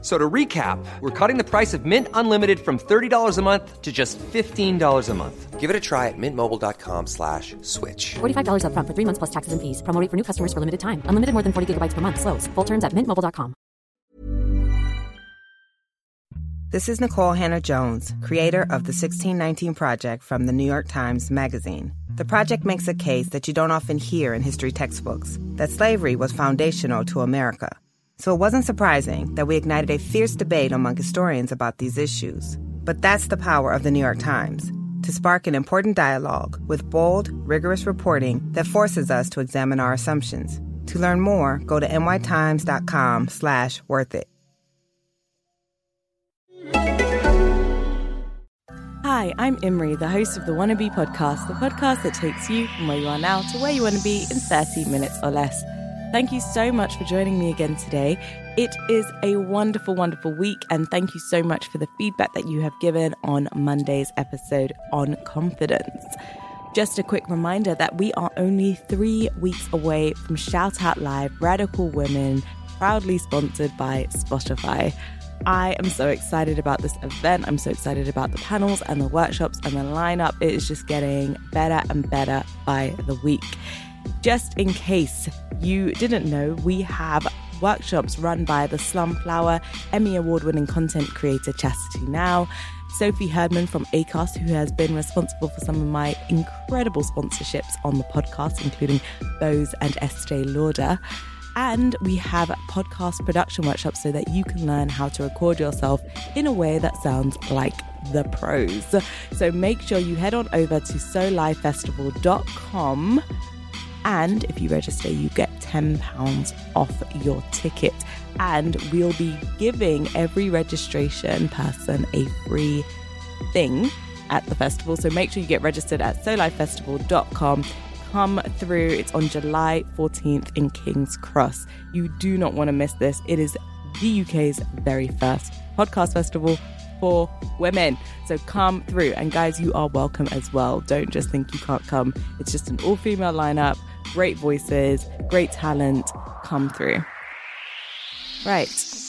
F- So to recap, we're cutting the price of Mint Unlimited from $30 a month to just $15 a month. Give it a try at mintmobile.com slash switch. $45 upfront for three months plus taxes and fees. Promo rate for new customers for limited time. Unlimited more than 40 gigabytes per month. Slows. Full terms at mintmobile.com. This is Nikole Hannah-Jones, creator of the 1619 Project from the New York Times Magazine. The project makes a case that you don't often hear in history textbooks that slavery was foundational to America. So it wasn't surprising that we ignited a fierce debate among historians about these issues. But that's the power of the New York Times to spark an important dialogue with bold, rigorous reporting that forces us to examine our assumptions. To learn more, go to nytimes.com slash worth it. Hi, I'm Imri, the host of the Wannabe podcast, the podcast that takes you from where you are now to where you want to be in 30 minutes or less. Thank you so much for joining me again today. It is a wonderful, wonderful week, and thank you so much for the feedback that you have given on Monday's episode on confidence. Just a quick reminder that we are only three weeks away from Shout Out Live Radical Women, proudly sponsored by Spotify. I am so excited about this event. I'm so excited about the panels and the workshops and the lineup. It is just getting better and better by the week. Just in case you didn't know, we have workshops run by the Slumflower Emmy Award winning content creator Chastity Now, Sophie Herdman from ACAST, who has been responsible for some of my incredible sponsorships on the podcast, including Bose and Estee Lauder. And we have podcast production workshops so that you can learn how to record yourself in a way that sounds like the pros. So make sure you head on over to solifestival.com and if you register, you get £10 off your ticket. And we'll be giving every registration person a free thing at the festival. So make sure you get registered at solifestival.com. Come through. It's on July 14th in King's Cross. You do not want to miss this. It is the UK's very first podcast festival for women. So come through. And guys, you are welcome as well. Don't just think you can't come. It's just an all female lineup, great voices, great talent. Come through. Right.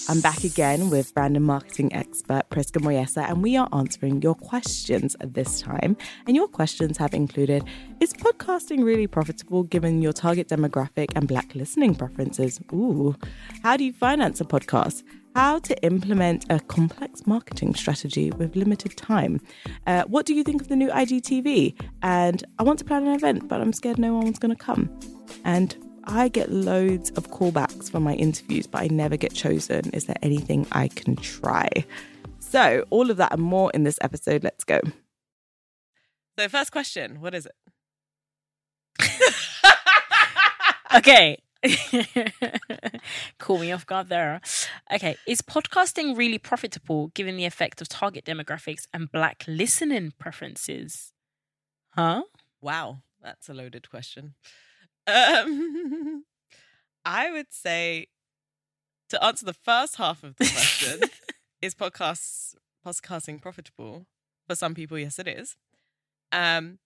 I'm back again with brand and marketing expert Priska Moyesa, and we are answering your questions this time. And your questions have included Is podcasting really profitable given your target demographic and Black listening preferences? Ooh. How do you finance a podcast? How to implement a complex marketing strategy with limited time? Uh, what do you think of the new IGTV? And I want to plan an event, but I'm scared no one's going to come. And I get loads of callbacks from my interviews, but I never get chosen. Is there anything I can try? So, all of that and more in this episode. Let's go. So, first question what is it? Okay. Call me off guard there. Okay. Is podcasting really profitable given the effect of target demographics and black listening preferences? Huh? Wow, that's a loaded question. Um, I would say to answer the first half of the question, is podcasts podcasting profitable? For some people, yes, it is. Um,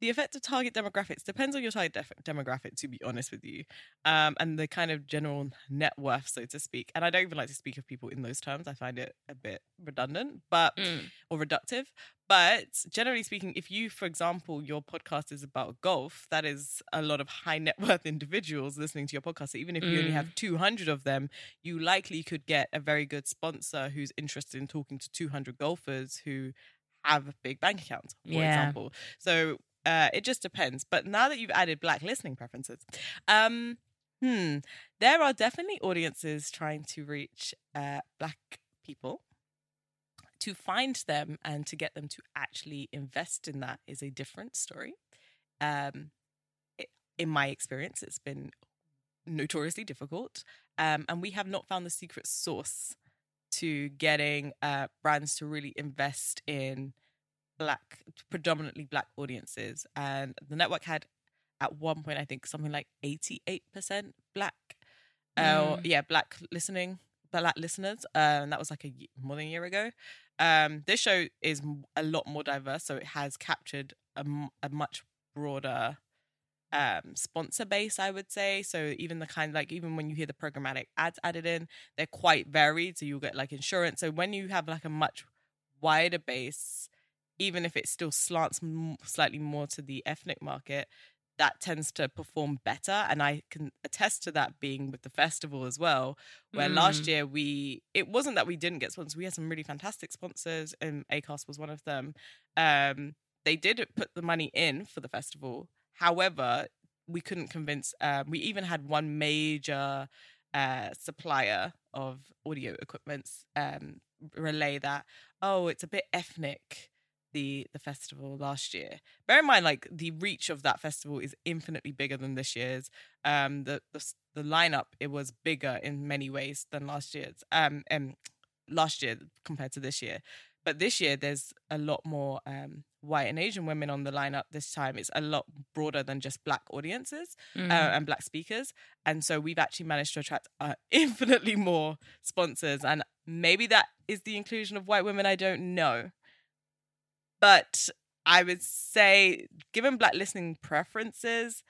the effect of target demographics depends on your target def- demographic, to be honest with you, um, and the kind of general net worth, so to speak. And I don't even like to speak of people in those terms. I find it a bit redundant, but Mm. or reductive. But generally speaking, if you, for example, your podcast is about golf, that is a lot of high net worth individuals listening to your podcast. So even if you only Mm. have 200 of them, you likely could get a very good sponsor who's interested in talking to 200 golfers who have a big bank accounts, for Yeah. example. So uh, it just depends. But now that you've added black listening preferences, um, hmm, there are definitely audiences trying to reach uh, black people. To find them and to get them to actually invest in that is a different story. Um, it, in my experience, it's been notoriously difficult, um, and we have not found the secret sauce to getting uh, brands to really invest in black, predominantly black audiences. And the network had at one point, I think, something like 88% black Uh, Mm. yeah, black listening, black listeners. Uh, and that was like a more than a year ago. Um, this show is a lot more diverse, so it has captured a, a much broader um sponsor base i would say so even the kind like even when you hear the programmatic ads added in they're quite varied so you'll get like insurance so when you have like a much wider base even if it still slants m- slightly more to the ethnic market that tends to perform better. And i can attest to that being with the festival as well where last Mm. year we it wasn't that we didn't get sponsors we had some really fantastic sponsors and acast was one of them. Um they did put the money in for the festival. However we couldn't convince um, we even had one major uh, supplier of audio equipments um, relay that oh it's a bit ethnic the the festival last year. Bear in mind like the reach of that festival is infinitely bigger than this year's. Um the the, the lineup it was bigger in many ways than last year's um and last year compared to this year. But this year there's a lot more um white and asian women on the lineup this time. It's a lot broader than just black audiences Mm. uh, and black speakers. And so we've actually managed to attract uh, infinitely more sponsors. And maybe that is the inclusion of white women i don't know but i would say given black listening preferences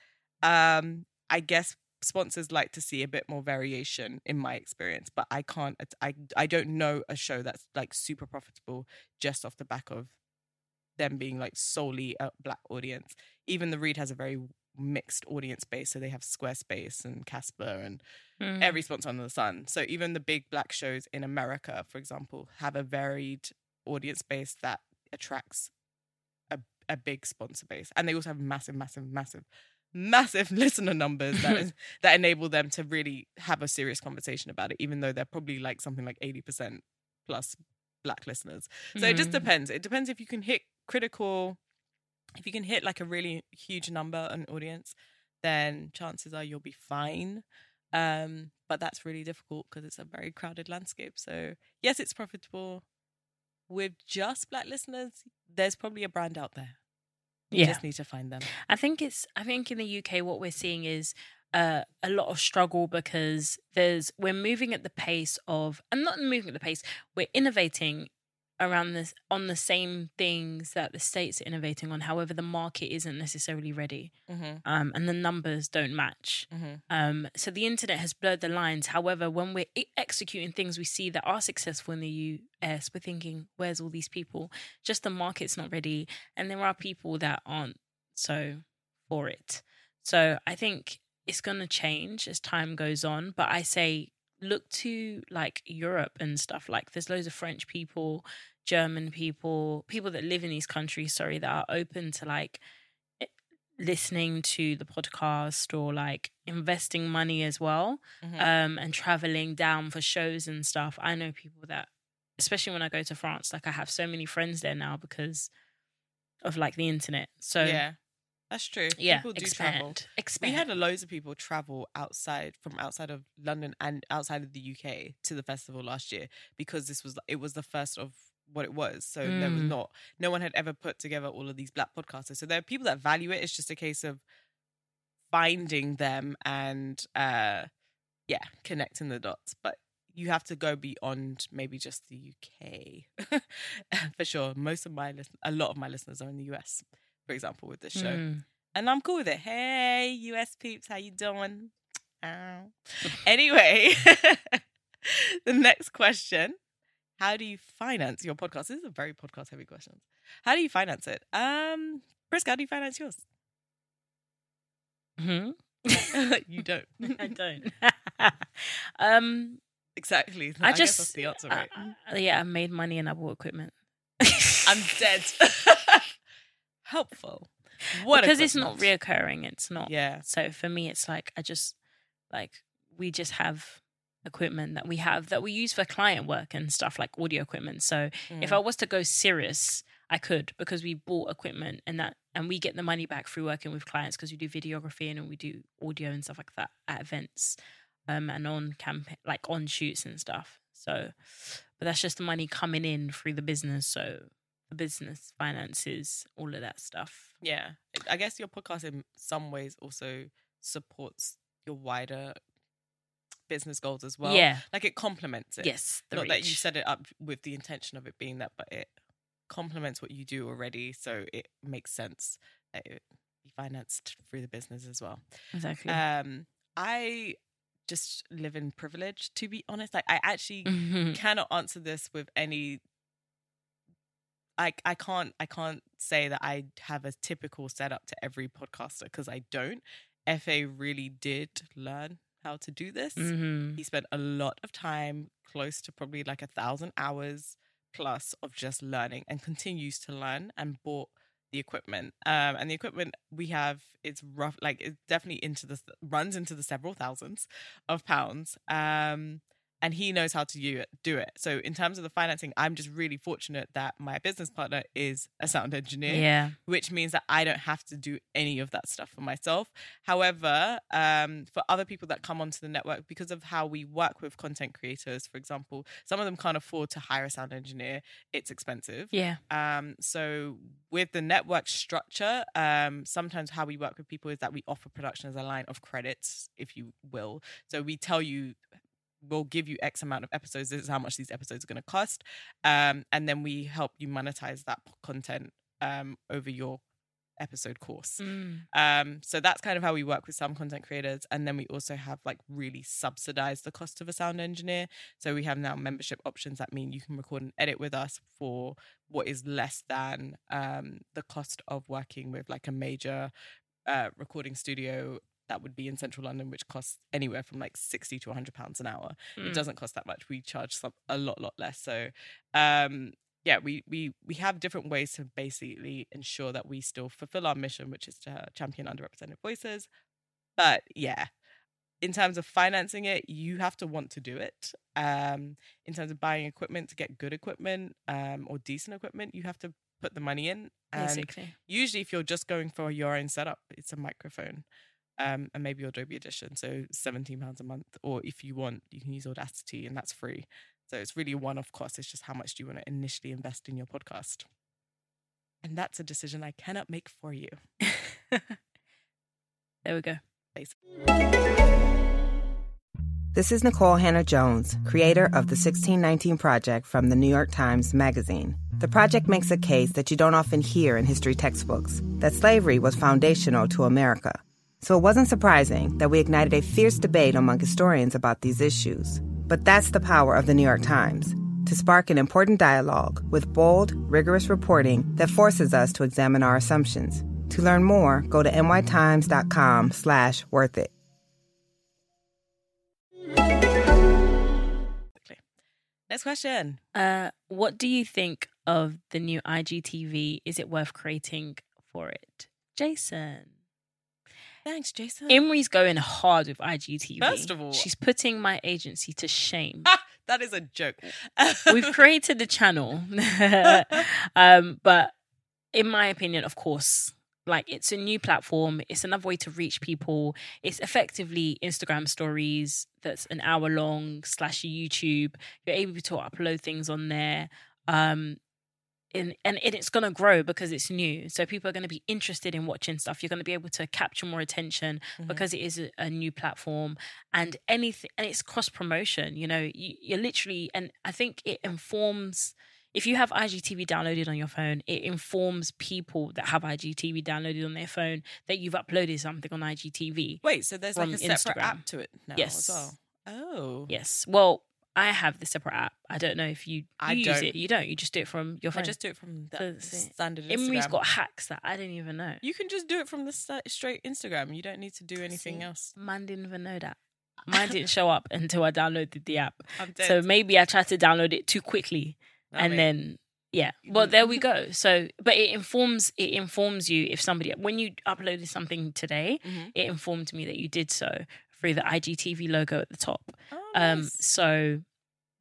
um i guess sponsors like to see a bit more variation in my experience but i can't i i don't know a show that's like super profitable just off the back of them being like solely a black audience even the read has a very mixed audience base so they have squarespace and casper and Mm. every sponsor under the sun so even the big black shows in america for example have a varied audience base that attracts a, a big sponsor base. And they also have massive massive massive massive listener numbers that is, that enable them to really have a serious conversation about it even though they're probably like something like 80% plus black listeners. So it just Mm. depends. It depends if you can hit critical if you can hit like a really huge number an audience then chances are you'll be fine. Um but that's really difficult because it's a very crowded landscape. So yes it's profitable with just black listeners there's probably a brand out there you Yeah. just need to find them I think it's I think in the UK what we're seeing is uh, a lot of struggle because there's we're moving at the pace of and not moving at the pace we're innovating around this on the same things that the states are innovating on however the market isn't necessarily ready mm-hmm. um, and the numbers don't match Mm-hmm. um, so the internet has blurred the lines. However, when we're executing things we see that are successful in the US, we're thinking, where's all these people? Just the market's not ready. And there are people that aren't so for it. So I think it's going to change as time goes on. But I say, look to like Europe and stuff. Like there's loads of French people, German people, people that live in these countries, sorry, that are open to like eh, listening to the podcast or like investing money as well Mhm. um and traveling down for shows and stuff i know people that especially when i go to france like i have so many friends there now because of like the internet so yeah that's true yeah people do expand travel expand We had loads of people travel outside from outside of London and outside of the UK to the festival last year because this was it was the first of what it was. So there was Mm. not no one had ever put together all of these black podcasters. So there are people that value it. It's just a case of finding them and uh yeah, connecting the dots. But you have to go beyond maybe just the UK. For sure. Most of my a lot of my listeners are in the US, for example, with this show Mm. and I'm cool with it. Hey, US peeps, how you doing? Ow. Anyway, the next question: How do you finance your podcast? This is a very podcast heavy question. How do you finance it? Um, Priska, how do you finance yours? Mhm. you don't. i don't um exactly. i, guess just the answer, right? yeah i made money and i bought equipment I'm dead. Helpful. What because it's not reoccurring it's not Yeah. So for me, it's like I just like we just have equipment that we have that we use for client work and stuff like audio equipment. So if Mm. I was to go serious, I could because we bought equipment and that and we get the money back through working with clients because we do videography and we do audio and stuff like that at events um and on campaign like on shoots and stuff. So but that's just the money coming in through the business. So business finances, all of that stuff. Yeah. I guess your podcast in some ways also supports your wider business goals as well. Yeah. like it complements it. Yes, not that you reach. set it up with the intention of it being that, but it complements what you do already, so it makes sense that it be financed through the business as well. exactly. Um, I just live in privilege, to be honest. Like, I actually Mhm. cannot answer this with any. I I can't I can't say that I have a typical setup to every podcaster because I don't. Fa really did learn how to do this. Mhm. He spent a lot of time, close to probably like a thousand hours plus of just learning and continues to learn and bought the equipment. Um, and the equipment we have it's rough, like it's definitely into the runs into the several thousands of pounds. Um, and he knows how to do it, do it. So in terms of the financing, I'm just really fortunate that my business partner is a sound engineer Yeah. which means that I don't have to do any of that stuff for myself. However, um, for other people that come onto the network, because of how we work with content creators, for example, some of them can't afford to hire a sound engineer. It's expensive. Yeah. Um, so with the network structure, um, sometimes how we work with people is that we offer production as a line of credits, if you will. So we tell you we'll give you X amount of episodes. This is how much these episodes are going to cost, um, and then we help you monetize that content um, over your episode course. Mm. Um, so that's kind of how we work with some content creators, and then we also have like really subsidized the cost of a sound engineer. So we have now membership options that mean you can record and edit with us for what is less than um, the cost of working with like a major uh, recording studio that would be in central London, which costs anywhere from like sixty to hundred pounds an hour. It Mm. doesn't cost that much. We charge some, a lot, lot less. So, um, yeah, we we we have different ways to basically ensure that we still fulfill our mission, which is to champion underrepresented voices. But yeah, in terms of financing it, you have to want to do it. Um, in terms of buying equipment to get good equipment um, or decent equipment, you have to put the money in. And Basically. usually, if you're just going for your own setup, it's a microphone. Um, and maybe Adobe Audition, so seventeen pounds a month. Or if you want, you can use Audacity, and that's free. So it's really a one-off cost. It's just how much do you want to initially invest in your podcast, and that's a decision I cannot make for you. there we go. This is Nikole Hannah-Jones, creator of the 1619 Project from the New York Times Magazine. The project makes a case that you don't often hear in history textbooks that slavery was foundational to America. So it wasn't surprising that we ignited a fierce debate among historians about these issues. But that's the power of the New York Times to spark an important dialogue with bold, rigorous reporting that forces us to examine our assumptions. To learn more, go to nytimes.com slash worth it. Next question. Uh, what do you think of the new IGTV? Is it worth creating for it? Jason. Thanks, Jason. Imri's going hard with IGTV. First of all- she's putting my agency to shame. that is a joke. We've created the channel, um, but in my opinion, of course, like it's a new platform. It's another way to reach people. It's effectively Instagram stories that's an hour long slash YouTube. You're able to upload things on there. Um, and, and it- it's going to grow because it's new. So people are going to be interested in watching stuff. You're going to be able to capture more attention mm-hmm. because it is a, a new platform and anything, and it's cross promotion. You know, you, you're literally, and I think it informs. If you have IGTV downloaded on your phone, it informs people that have IGTV downloaded on their phone that you've uploaded something on IGTV. Wait, so there's like a separate Instagram. app to it now Yes. as well. Oh, Yes. Well, I have the separate app. I don't know if you, you I use don't. it. You don't. You just do it from your phone. I just do it from the Does it? standard Imri's Instagram. got hacks that I didn't even know. You can just do it from the sta- straight Instagram. You don't need to do anything See? else. Mine didn't even know that. Mine didn't show up until I downloaded the app. I'm dead. So maybe I tried to download it too quickly, I and mean, then yeah. Well, there we go. So, but it informs it informs you if somebody when you uploaded something today, Mhm. it informed me that you did so through the IGTV logo at the top. Um, nice. so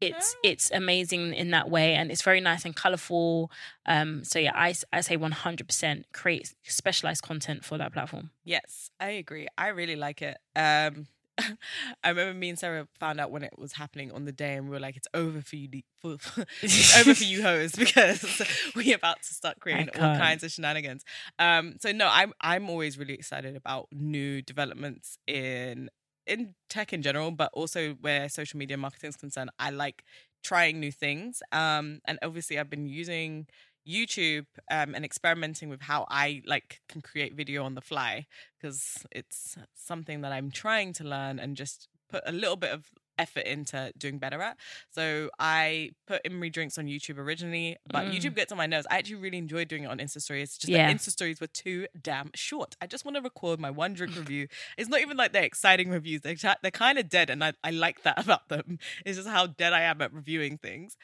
it's Yeah. it's amazing in that way, and it's very nice and colorful. Um, so yeah, i, I say one hundred percent create specialized content for that platform. Yes, I agree. I really like it. Um, I remember me and Sarah found out when it was happening on the day, and we were like, "It's over for you, it's over for you, hoes," because we're about to start creating all kinds of shenanigans. Um, so no, I'm I'm always really excited about new developments in in tech in general, but also where social media marketing is concerned, I like trying new things. Um, and obviously, I've been using YouTube um, and experimenting with how I like can create video on the fly because it's something that I'm trying to learn and just put a little bit of effort into doing better at. So I put Imri drinks on YouTube originally, but Mm. YouTube gets on my nerves. I actually really enjoyed doing it on Insta stories. It's just Yeah. that Insta stories were too damn short. I just want to record my one drink review. It's not even like they're exciting reviews. They're, they're kind of dead, and I, I like that about them. It's just how dead I am at reviewing things.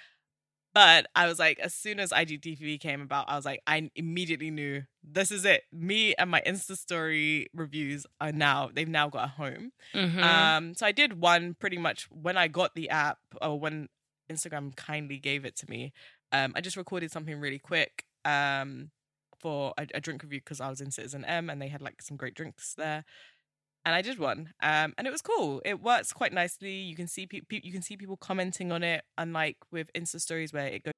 But I was like, as soon as IGTV came about, I was like, I immediately knew this is it. Me and my Insta story reviews are now, they've now got a home. Mhm. Um, so I did one pretty much when I got the app or when Instagram kindly gave it to me. Um, I just recorded something really quick um, for a, a drink review because I was in Citizen M and they had like some great drinks there. And I did one, um, and it was cool. It works quite nicely. You can see pe- pe- you can see people commenting on it, unlike with Insta stories where it goes.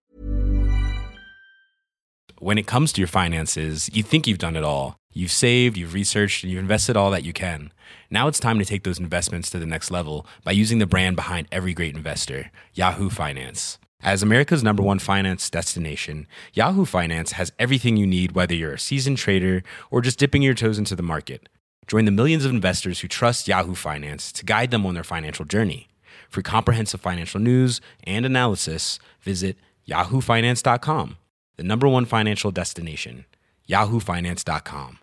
When it comes to your finances, you think you've done it all. You've saved, you've researched, and you've invested all that you can. Now it's time to take those investments to the next level by using the brand behind every great investor, Yahoo Finance. As America's number one finance destination, Yahoo Finance has everything you need, whether you're a seasoned trader or just dipping your toes into the market. Join the millions of investors who trust Yahoo Finance to guide them on their financial journey. For comprehensive financial news and analysis, visit yahoofinance.com, the number one financial destination, yahoofinance.com.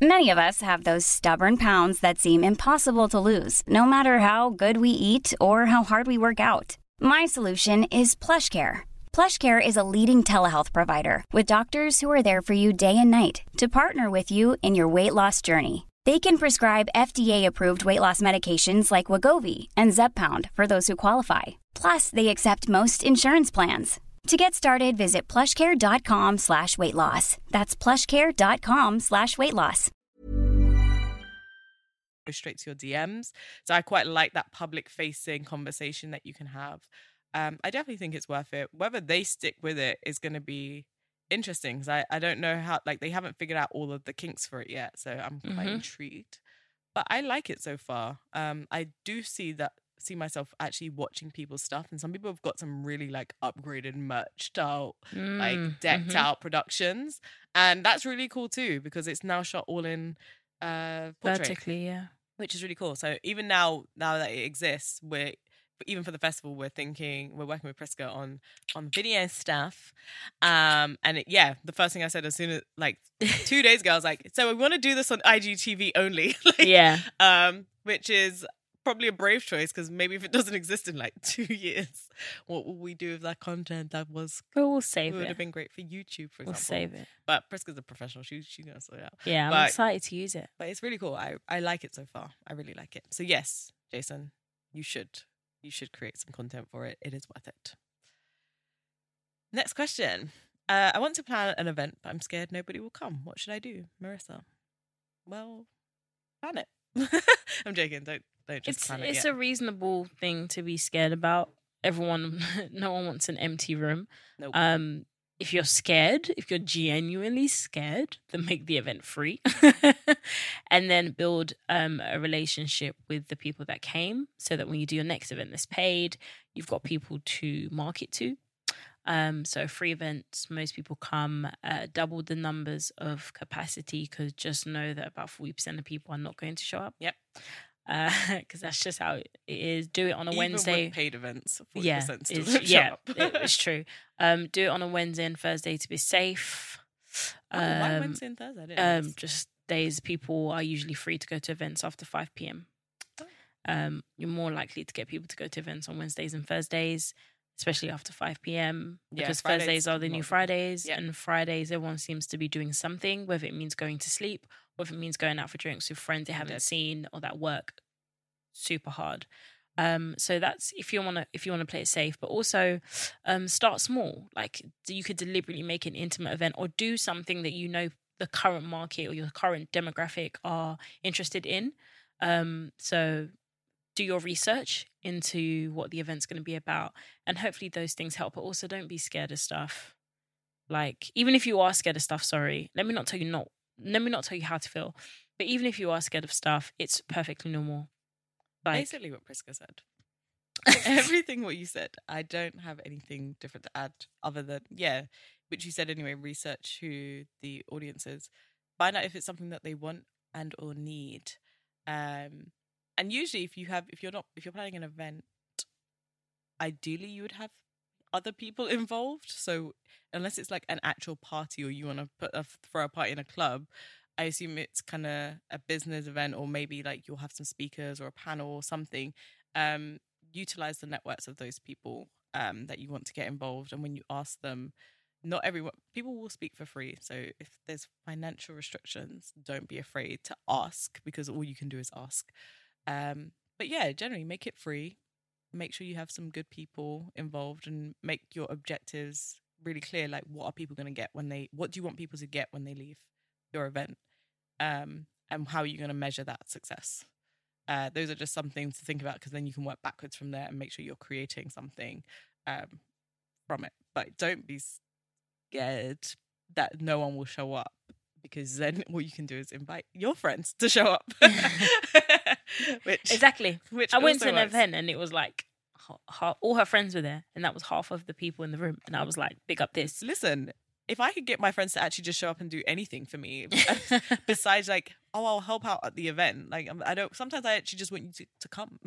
Many of us have those stubborn pounds that seem impossible to lose, no matter how good we eat or how hard we work out. My solution is PlushCare. PlushCare is a leading telehealth provider with doctors who are there for you day and night to partner with you in your weight loss journey. They can prescribe FDA-approved weight loss medications like Wegovy and Zepbound for those who qualify. Plus, they accept most insurance plans. To get started, visit plushcare.com slash weight loss. That's plushcare.com slash weight loss. go straight to your DMs. So I quite like that public facing conversation that you can have. Um, I definitely think it's worth it. Whether they stick with it is going to be interesting because I, I don't know how, like, they haven't figured out all of the kinks for it yet. So I'm quite Mhm. intrigued. But I like it so far. Um, I do see that. See myself actually watching people's stuff, and some people have got some really like upgraded, merched out, Mm, like decked mhm. out productions, and that's really cool too because it's now shot all in uh portrait Vertically, yeah. which is really cool. So even now, now that it exists, we're even for the festival, we're thinking we're working with Priska on on video stuff. Um, and it, yeah, the first thing I said as soon as like two days ago, I was like, so we want to do this on IGTV only, like, Yeah. um, which is probably a brave choice because maybe if it doesn't exist in like two years, what will we do with that content that was But we'll save it. would have been great for YouTube, for example. We'll save it. But Priska's a professional; she she's gonna sort it out. Yeah, I'm excited to use it. but it's really cool. I I like it so far. I really like it. So yes, Jason, you should you should create some content for it. It is worth it. Next question. Uh, I want to plan an event, but I'm scared nobody will come. What should I do, Marissa? Well, plan it. I'm joking. Don't don't just It's plan it it's yet. a reasonable thing to be scared about. Everyone, no one wants an empty room. Nope. Um, if you're scared, if you're genuinely scared, then make the event free, and then build um, a relationship with the people that came, so that when you do your next event that's paid, you've got people to market to. Um, so free events, most people come, uh, double the numbers of capacity because just know that about forty percent of people are not going to show up. Yep. Because that's just how it is. Do it on a Even Wednesday. paid events, 40% yeah, it's, yeah, it- it's true. Um, do it on a Wednesday and Thursday to be safe. Oh, why Um, Wednesday and Thursday? Um, just days people are usually free to go to events after 5 p.m. Oh. Um, you're more likely to get people to go to events on Wednesdays and Thursdays, especially after 5 p.m. Yeah, Because Fridays Thursdays are the new. Fridays, Yeah. and Fridays everyone seems to be doing something, whether it means going to sleep, or if it means going out for drinks with friends they haven't Dead. seen, or that work super hard. Um, so that's if you want to if you want to play it safe, but also um, start small. Like you could deliberately make an intimate event or do something that you know the current market or your current demographic are interested in. Um, so do your research into what the event's going to be about, and hopefully those things help. But also don't be scared of stuff. Like even if you are scared of stuff, sorry, let me not tell you not. Let me not tell you how to feel. But even if you are scared of stuff, it's perfectly normal Like Basically, what Priska said. Everything what you said. I don't have anything different to add other than yeah, which you said anyway. Research who the audience is, find out if it's something that they want and or need. Um, and usually, if you have, if you're not, if you're planning an event, ideally you would have other people involved. So unless it's like an actual party or you want to put a throw a party in a club, I assume it's kind of a business event or maybe like you'll have some speakers or a panel or something. Um, utilize the networks of those people um, that you want to get involved, and when you ask them. Not everyone people will speak for free. So if there's financial restrictions, don't be afraid to ask because all you can do is ask. Um, but yeah, generally make it free. Make sure you have some good people involved and make your objectives really clear like what are people going to get when they what do you want people to get when they leave your event? Um and how are you going to measure that success? Uh those are just some things to think about because then you can work backwards from there and make sure you're creating something um from it. But don't be scared that no one will show up because then all you can do is invite your friends to show up which exactly. which I went to an works. event and it was like all her friends were there, and that was half of the people in the room. And I was like, "Big up this." listen, if I could get my friends to actually just show up and do anything for me, besides like, oh, I'll help out at the event. Like, I'm- I don't. Sometimes I actually just want you to, to come.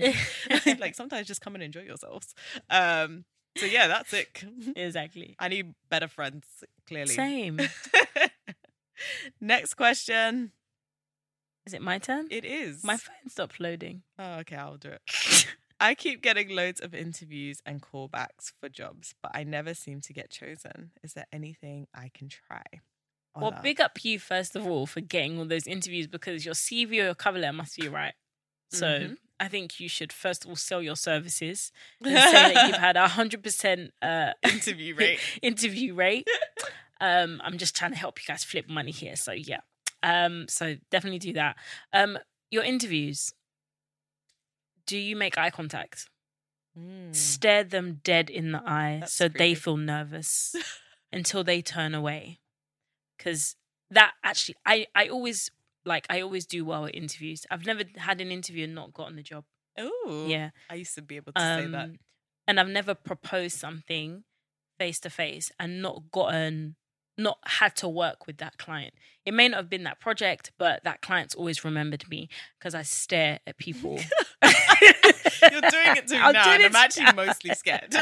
like, sometimes just come and enjoy yourselves. Um. So yeah, that's it. exactly. I need better friends. Clearly. Same. Next question. Is it my turn? It is my phone stopped loading. Oh, okay, I'll do it. I keep getting loads of interviews and callbacks for jobs, but I never seem to get chosen. Is there anything I can try? Well, big up you first of all for getting all those interviews because your CV or your cover letter must be right. So Mhm. I think you should first of all sell your services and say that you've had a hundred percent uh, interview rate. interview rate. Um, I'm just trying to help you guys flip money here. So yeah. Um, so definitely do that. Um, your interviews. Do you make eye contact? Mm. Stare them dead in the eye That's so they feel nervous until they turn away. Cause that actually I, I always like I always do well at interviews. I've never had an interview and not gotten the job. Oh, Yeah. I used to be able to say that. Um, and I've never proposed something face to face and not gotten, not had to work with that client. It may not have been that project, but that client's always remembered me because I stare at people. You're doing it to me I'm now, and I'm actually mostly scared.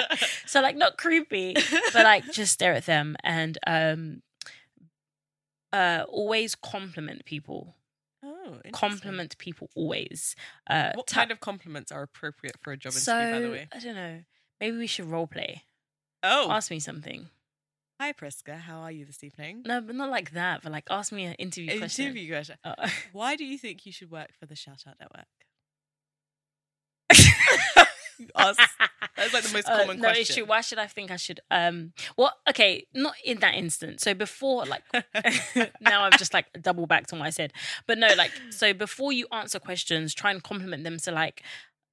so like not creepy, but like just stare at them and um, uh, always compliment people. oh. Compliment people always. Uh, What ta- kind of compliments are appropriate for a job interview? so by the way. I don't know. Maybe we should role play. Oh, Ask me something. Hi Priska, how are you this evening? No, but not like that. But like, ask me an interview question. Interview question. Oh. Why do you think you should work for the Shout Out Network? That's like the most Uh, common no, question. it's true. Why should I think I should? Um, well, okay, not in that instance. So before, like, now I've just like double back to what I said. But no, like, so before you answer questions, try and compliment them. So like,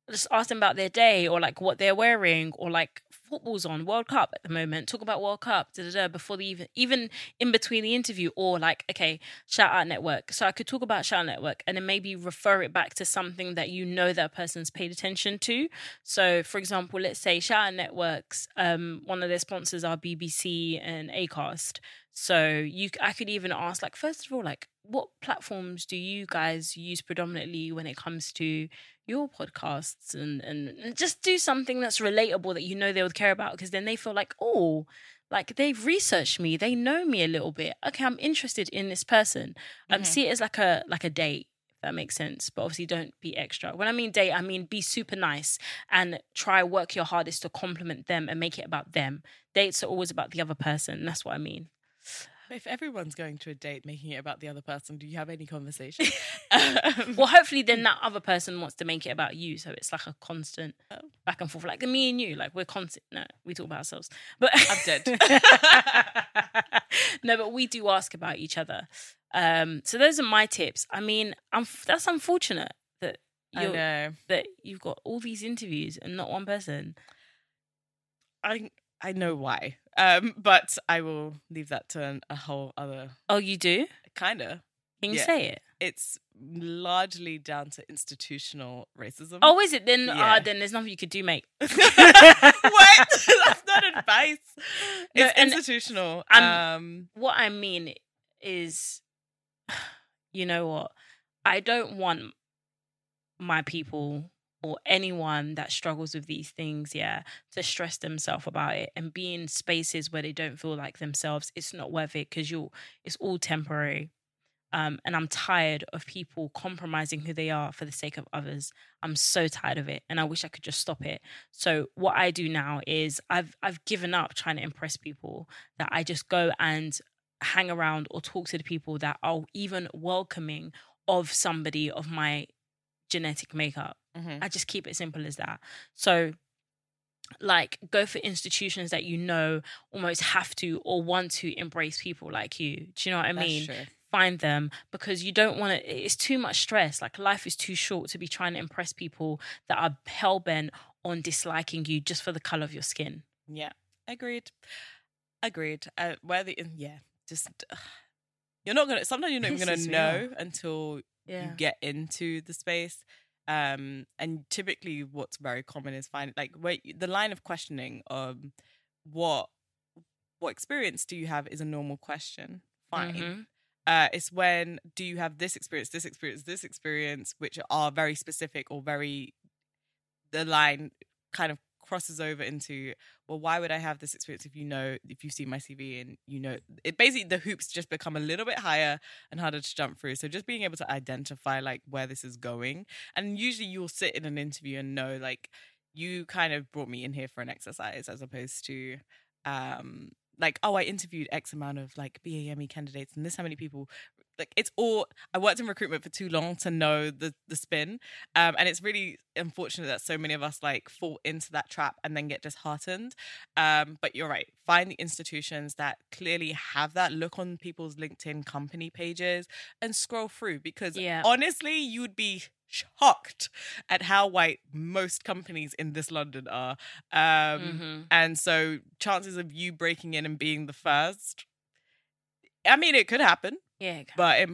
just ask them about their day or like what they're wearing or like football's on World Cup at the moment. Talk about World Cup, da, da, da, before the even even in between the interview or like okay, shout out network. So I could talk about shout out network and then maybe refer it back to something that you know that person's paid attention to. So for example, let's say shout out networks. Um, one of their sponsors are BBC and Acast. So you, I could even ask like first of all, like what platforms do you guys use predominantly when it comes to your podcasts and, and just do something that's relatable that you know they would care about? Because then they feel like oh like they've researched me. They know me a little bit. Okay i'm interested in this person. Um Mhm. see it as like a like a date if that makes sense but obviously don't be extra. When i mean date i mean be super nice and try work your hardest to compliment them and make it about them. Dates are always about the other person that's what i mean If everyone's going to a date making it about the other person, do you have any conversation? um, well hopefully then that other person wants to make it about you so it's like a constant Oh. back and forth like me and you like we're constant no we talk about ourselves but I'm dead. no but we do ask about each other um so those are my tips i mean I'm, that's unfortunate that you know. that you've got all these interviews and not one person I I know why. Um, but I will leave that to an, a whole other oh you do kind of. can you Yeah. say it it's largely down to institutional racism. Oh, is it then? Yeah. Ah, then there's nothing you could do, mate. what? That's not advice. No, It's institutional. Um, what I mean is, you know what? I don't want my people or anyone that struggles with these things, yeah, to stress themselves about it and be in spaces where they don't feel like themselves. It's not worth it because you're. it's all temporary. Um, and I'm tired of people compromising who they are for the sake of others. I'm so tired of it, and I wish I could just stop it. So what I do now is I've I've given up trying to impress people. That I just go and hang around or talk to the people that are even welcoming of somebody of my genetic makeup. Mhm. I just keep it simple as that. So like go for institutions that you know almost have to or want to embrace people like you. Do you know what I That's mean? true. Find them because you don't want to it's too much stress. Like life is too short to be trying to impress people that are hell bent on disliking you just for the color of your skin. Yeah, agreed. Agreed. Uh, where the yeah, just uh, you're not gonna. Sometimes you're not even gonna know until Yeah. you get into the space. Um, and typically, what's very common is find like wait the line of questioning um what what experience do you have is a normal question. Fine. Mhm. Uh, it's when do you have this experience, this experience, this experience, which are very specific or very the line kind of crosses over into well why would i have this experience if you know if you see my cv and you know it basically the hoops just become a little bit higher and harder to jump through. So just being able to identify like where this is going and usually you'll sit in an interview and know like you kind of brought me in here for an exercise as opposed to um like oh i interviewed x amount of like bame candidates and this how many people like it's all i worked in recruitment for too long to know the the spin um and it's really unfortunate that so many of us like fall into that trap and then get disheartened um but you're right find the institutions that clearly have that look on people's linkedin company pages and scroll through because Yeah. honestly you'd be shocked at how white most companies in this london are um Mhm. and so chances of you breaking in and being the first i mean it could happen Yeah. but it,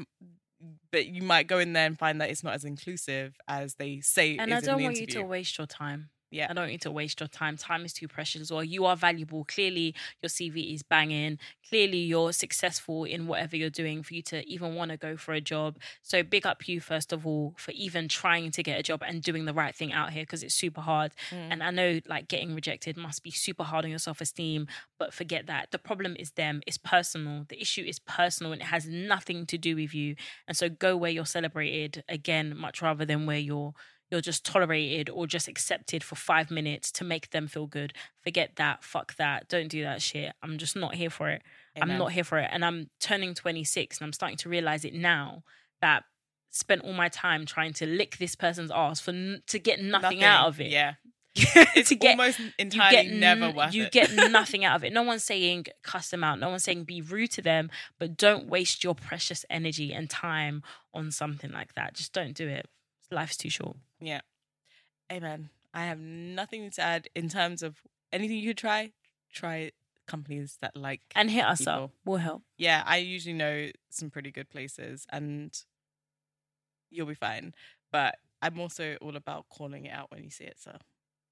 but you might go in there and find that it's not as inclusive as they say and is I don't want you to waste your time. Yeah. I don't need to waste your time. Time is too precious as well. You are valuable. Clearly, your CV is banging. Clearly, you're successful in whatever you're doing for you to even want to go for a job. So, big up you, first of all, for even trying to get a job and doing the right thing out here because it's super hard. Mm. And I know, like, getting rejected must be super hard on your self esteem, but forget that. The problem is them, it's personal. The issue is personal and it has nothing to do with you. And so, go where you're celebrated again, much rather than where you're you're just tolerated or just accepted for five minutes to make them feel good. Forget that. Fuck that. Don't do that shit. I'm just not here for it. Amen. I'm not here for it. And I'm turning 26 and I'm starting to realize it now that spent all my time trying to lick this person's ass for n- to get nothing, out of it. yeah it's it's almost entirely never n- worth you it. get nothing out of it. No one's saying cuss them out. No one's saying be rude to them, but don't waste your precious energy and time on something like that. Just don't do it. Life's too short. yeah amen i have nothing to add in terms of anything you could try try companies that like And hit us people. up. We'll help. yeah i usually know some pretty good places and you'll be fine but i'm also all about calling it out when you see it so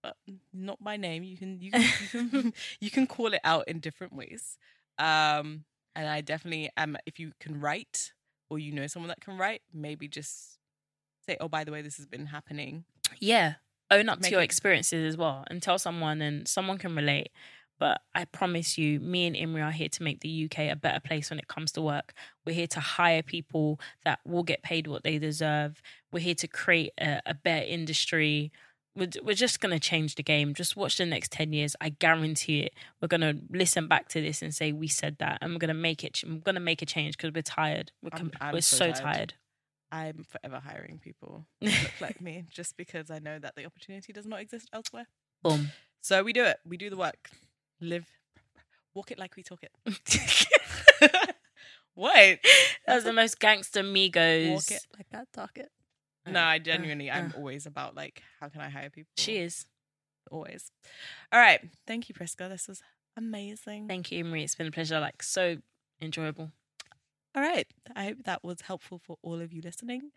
but not my name you can you can you can, you can call it out in different ways um and i definitely am if you can write or you know someone that can write maybe just say oh by the way this has been happening Yeah. Own up Make to your it- experiences as well and tell someone and someone can relate. But I promise you, me and Imri are here to make the UK a better place when it comes to work. We're here to hire people that will get paid what they deserve. We're here to create a, a better industry. We're, we're just going to change the game. Just watch the next 10 years. I guarantee it. We're going to listen back to this and say, we said that. And we're going to make it, we're going to make a change because we're tired. We're, I'm- I'm we're so so tired. tired. I'm forever hiring people that look like me just because i know that the opportunity does not exist elsewhere Boom. so we do it we do the work live walk it like we talk it what That's the most gangster Migos. walk it like that talk it uh, no i uh, genuinely i'm uh. always about like how can i hire people She is. always all right thank you Priska this was amazing Thank you, Marie. It's been a pleasure. Like so enjoyable. All right. I hope that was helpful for all of you listening.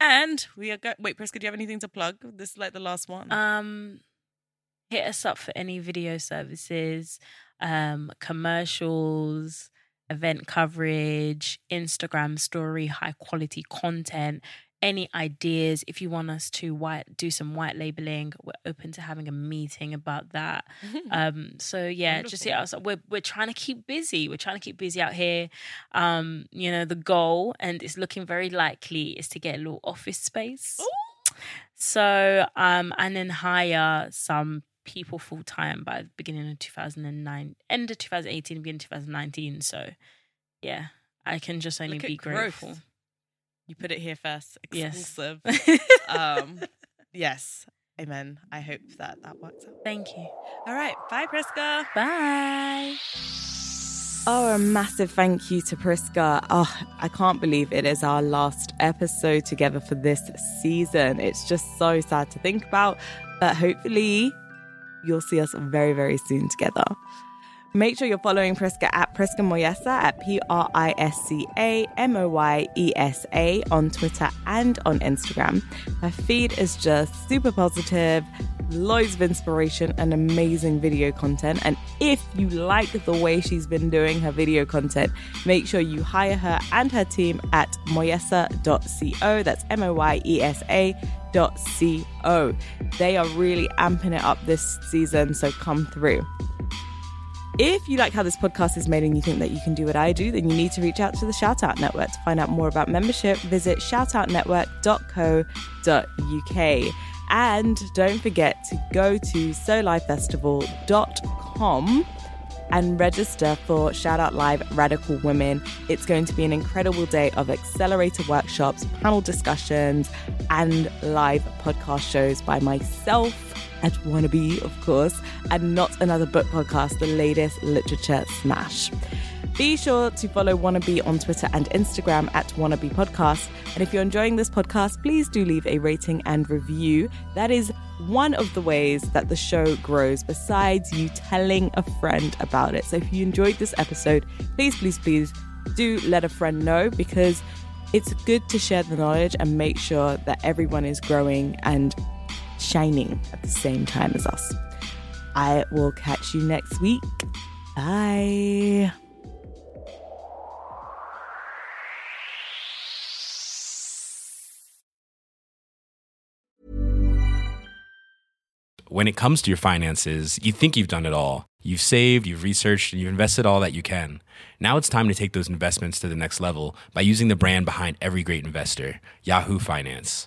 And we are going. Wait, Priska, do you have anything to plug? This is like the last one. Um, hit us up for any video services, um, commercials, event coverage, Instagram story, high quality content. Any ideas? If you want us to white do some white labeling, we're open to having a meeting about that. um, so yeah, just yeah, so we're we're trying to keep busy. We're trying to keep busy out here. Um, you know, the goal, and it's looking very likely, is to get a little office space. So, um, and then hire some people full time by the beginning of 2009, end of 2018, beginning of 2019. So, yeah, I can just only be growth. grateful. You put it here first. Yes. Exclusive. um, yes. Amen. I hope that that works out. Thank you. All right. Bye, Prisca. Bye. Oh, a massive thank you to Prisca. Oh, I can't believe it is our last episode together for this season. It's just so sad to think about, but hopefully you'll see us very, very soon together. Make sure you're following Prisca at Prisca Moyesa at P R I S C A M O Y E S A on Twitter and on Instagram. Her feed is just super positive, loads of inspiration, and amazing video content. And if you like the way she's been doing her video content, make sure you hire her and her team at moyesa.co. That's M O Y E S A. Co. They are really amping it up this season, so come through. If you like how this podcast is made and you think that you can do what I do, then you need to reach out to the Shoutout Network. To find out more about membership, visit shoutoutnetwork.co.uk. And don't forget to go to solifestival.com and register for Shout Out Live Radical Women. It's going to be an incredible day of accelerator workshops, panel discussions, and live podcast shows by myself at Wannabe, of course, and not another book podcast, the latest literature smash. Be sure to follow Wannabe on Twitter and Instagram at Wannabe Podcast. And if you're enjoying this podcast, please do leave a rating and review. That is one of the ways that the show grows, besides you telling a friend about it. So if you enjoyed this episode, please, please, please do let a friend know because it's good to share the knowledge and make sure that everyone is growing and shining at the same time as us. I will catch you next week. Bye. When it comes to your finances, you think you've done it all. You've saved, you've researched, and you've invested all that you can. Now it's time to take those investments to the next level by using the brand behind every great investor, Yahoo Finance.